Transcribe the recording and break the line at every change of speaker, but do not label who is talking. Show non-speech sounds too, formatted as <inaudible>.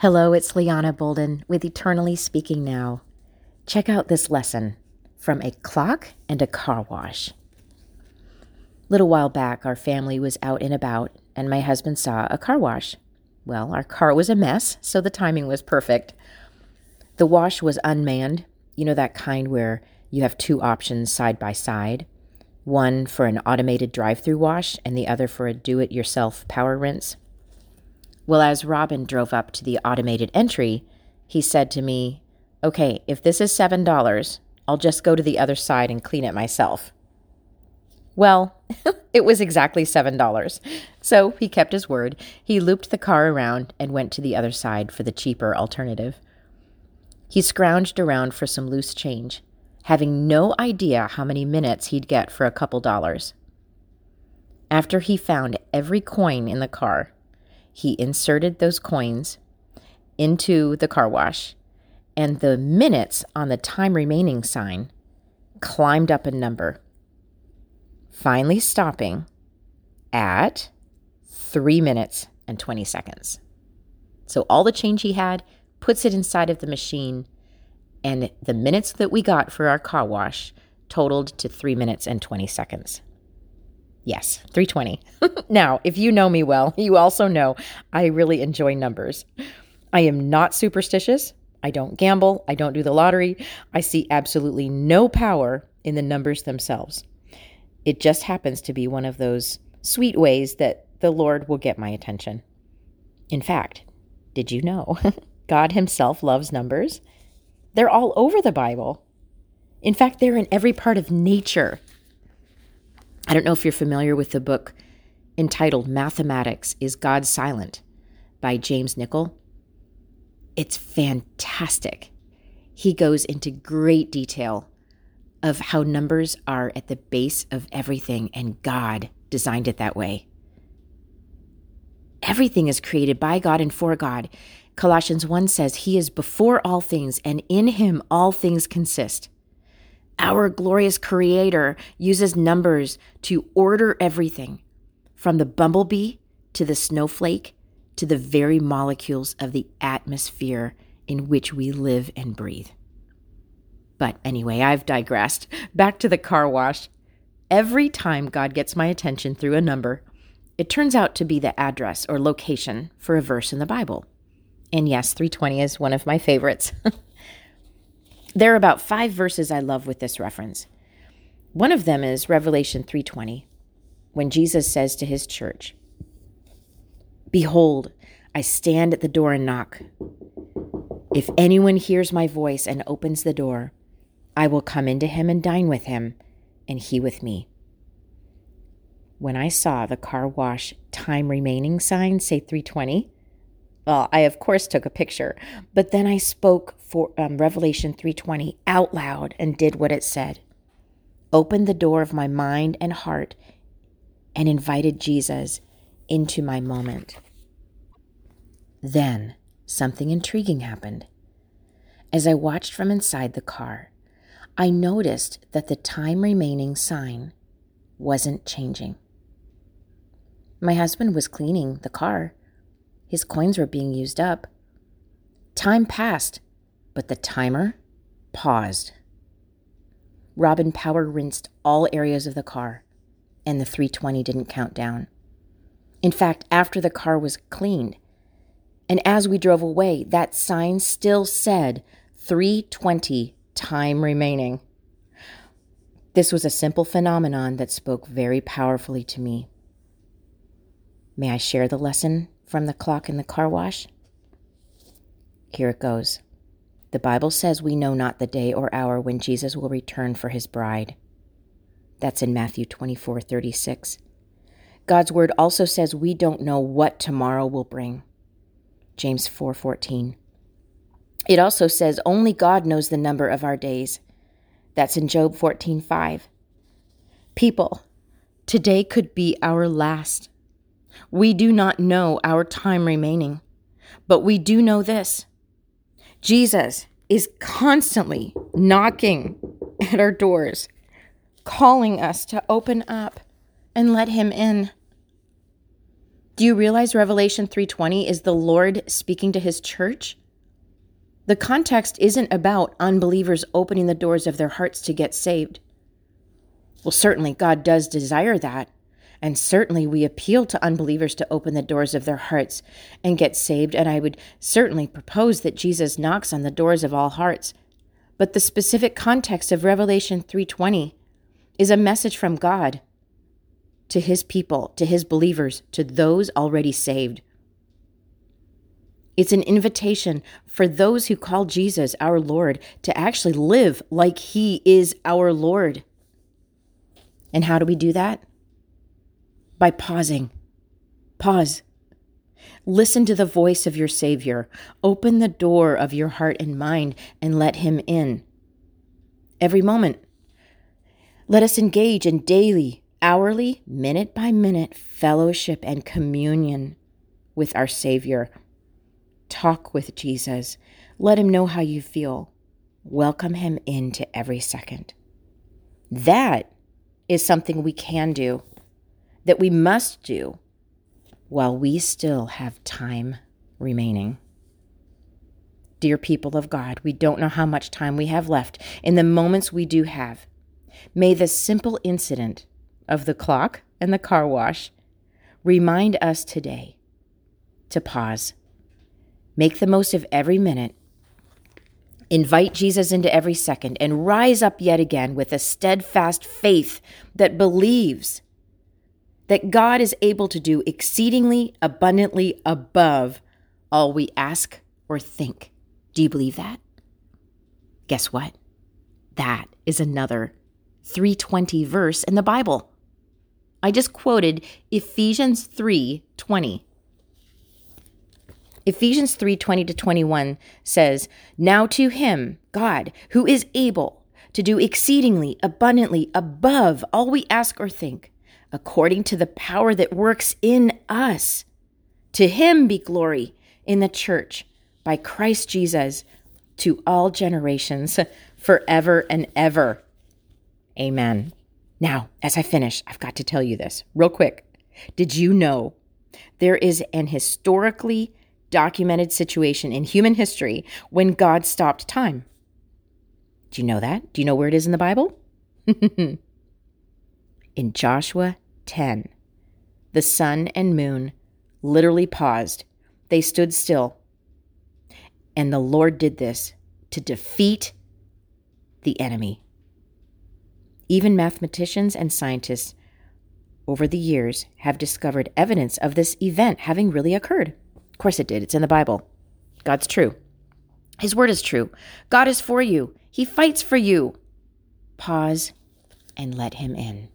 Hello, it's Liana Bolden with Eternally Speaking Now. Check out this lesson from a clock and a car wash. Little while back, our family was out and about, and my husband saw a car wash. Well, our car was a mess, so the timing was perfect. The wash was unmanned, you know, that kind where you have two options side by side one for an automated drive through wash and the other for a do it yourself power rinse. Well, as Robin drove up to the automated entry, he said to me, Okay, if this is $7, I'll just go to the other side and clean it myself. Well, <laughs> it was exactly $7. So he kept his word. He looped the car around and went to the other side for the cheaper alternative. He scrounged around for some loose change, having no idea how many minutes he'd get for a couple dollars. After he found every coin in the car, he inserted those coins into the car wash, and the minutes on the time remaining sign climbed up a number, finally stopping at three minutes and 20 seconds. So all the change he had puts it inside of the machine, and the minutes that we got for our car wash totaled to three minutes and 20 seconds. Yes, 320. <laughs> now, if you know me well, you also know I really enjoy numbers. I am not superstitious. I don't gamble. I don't do the lottery. I see absolutely no power in the numbers themselves. It just happens to be one of those sweet ways that the Lord will get my attention. In fact, did you know <laughs> God Himself loves numbers? They're all over the Bible. In fact, they're in every part of nature. I don't know if you're familiar with the book entitled Mathematics Is God Silent by James Nickel. It's fantastic. He goes into great detail of how numbers are at the base of everything, and God designed it that way. Everything is created by God and for God. Colossians 1 says, He is before all things, and in Him all things consist. Our glorious Creator uses numbers to order everything from the bumblebee to the snowflake to the very molecules of the atmosphere in which we live and breathe. But anyway, I've digressed. Back to the car wash. Every time God gets my attention through a number, it turns out to be the address or location for a verse in the Bible. And yes, 320 is one of my favorites. <laughs> There are about five verses I love with this reference. One of them is Revelation 3:20, when Jesus says to his church, "Behold, I stand at the door and knock. If anyone hears my voice and opens the door, I will come into him and dine with him, and he with me." When I saw the car wash time remaining sign say 320, well, I of course took a picture, but then I spoke for um, Revelation 3:20 out loud and did what it said. Opened the door of my mind and heart and invited Jesus into my moment. Then something intriguing happened. As I watched from inside the car, I noticed that the time remaining sign wasn't changing. My husband was cleaning the car his coins were being used up. Time passed, but the timer paused. Robin power rinsed all areas of the car, and the 320 didn't count down. In fact, after the car was cleaned, and as we drove away, that sign still said 320 time remaining. This was a simple phenomenon that spoke very powerfully to me. May I share the lesson from the clock in the car wash? Here it goes. The Bible says we know not the day or hour when Jesus will return for his bride. That's in Matthew 24 36. God's word also says we don't know what tomorrow will bring. James 4 14. It also says only God knows the number of our days. That's in Job 14 5. People, today could be our last. We do not know our time remaining, but we do know this Jesus is constantly knocking at our doors, calling us to open up and let him in. Do you realize Revelation 3:20 is the Lord speaking to his church? The context isn't about unbelievers opening the doors of their hearts to get saved. Well, certainly God does desire that, and certainly we appeal to unbelievers to open the doors of their hearts and get saved, and I would certainly propose that Jesus knocks on the doors of all hearts. But the specific context of Revelation 3:20 is a message from God to his people, to his believers, to those already saved. It's an invitation for those who call Jesus our Lord to actually live like he is our Lord. And how do we do that? By pausing. Pause. Listen to the voice of your Savior. Open the door of your heart and mind and let him in. Every moment. Let us engage in daily, hourly, minute by minute fellowship and communion with our Savior. Talk with Jesus. Let him know how you feel. Welcome him into every second. That is something we can do, that we must do while we still have time remaining. Dear people of God, we don't know how much time we have left. In the moments we do have, may the simple incident of the clock and the car wash remind us today to pause, make the most of every minute, invite Jesus into every second, and rise up yet again with a steadfast faith that believes that God is able to do exceedingly abundantly above all we ask or think. Do you believe that? Guess what? That is another 320 verse in the Bible. I just quoted Ephesians 3:20. Ephesians 3:20 to 21 says, "Now to him, God, who is able to do exceedingly abundantly above all we ask or think, according to the power that works in us, to him be glory in the church by Christ Jesus to all generations forever and ever." Amen. Now, as I finish, I've got to tell you this real quick. Did you know there is an historically documented situation in human history when God stopped time? Do you know that? Do you know where it is in the Bible? <laughs> in Joshua 10, the sun and moon literally paused. They stood still. And the Lord did this to defeat the enemy. Even mathematicians and scientists over the years have discovered evidence of this event having really occurred. Of course it did, it's in the Bible. God's true. His word is true. God is for you, He fights for you. Pause and let Him in.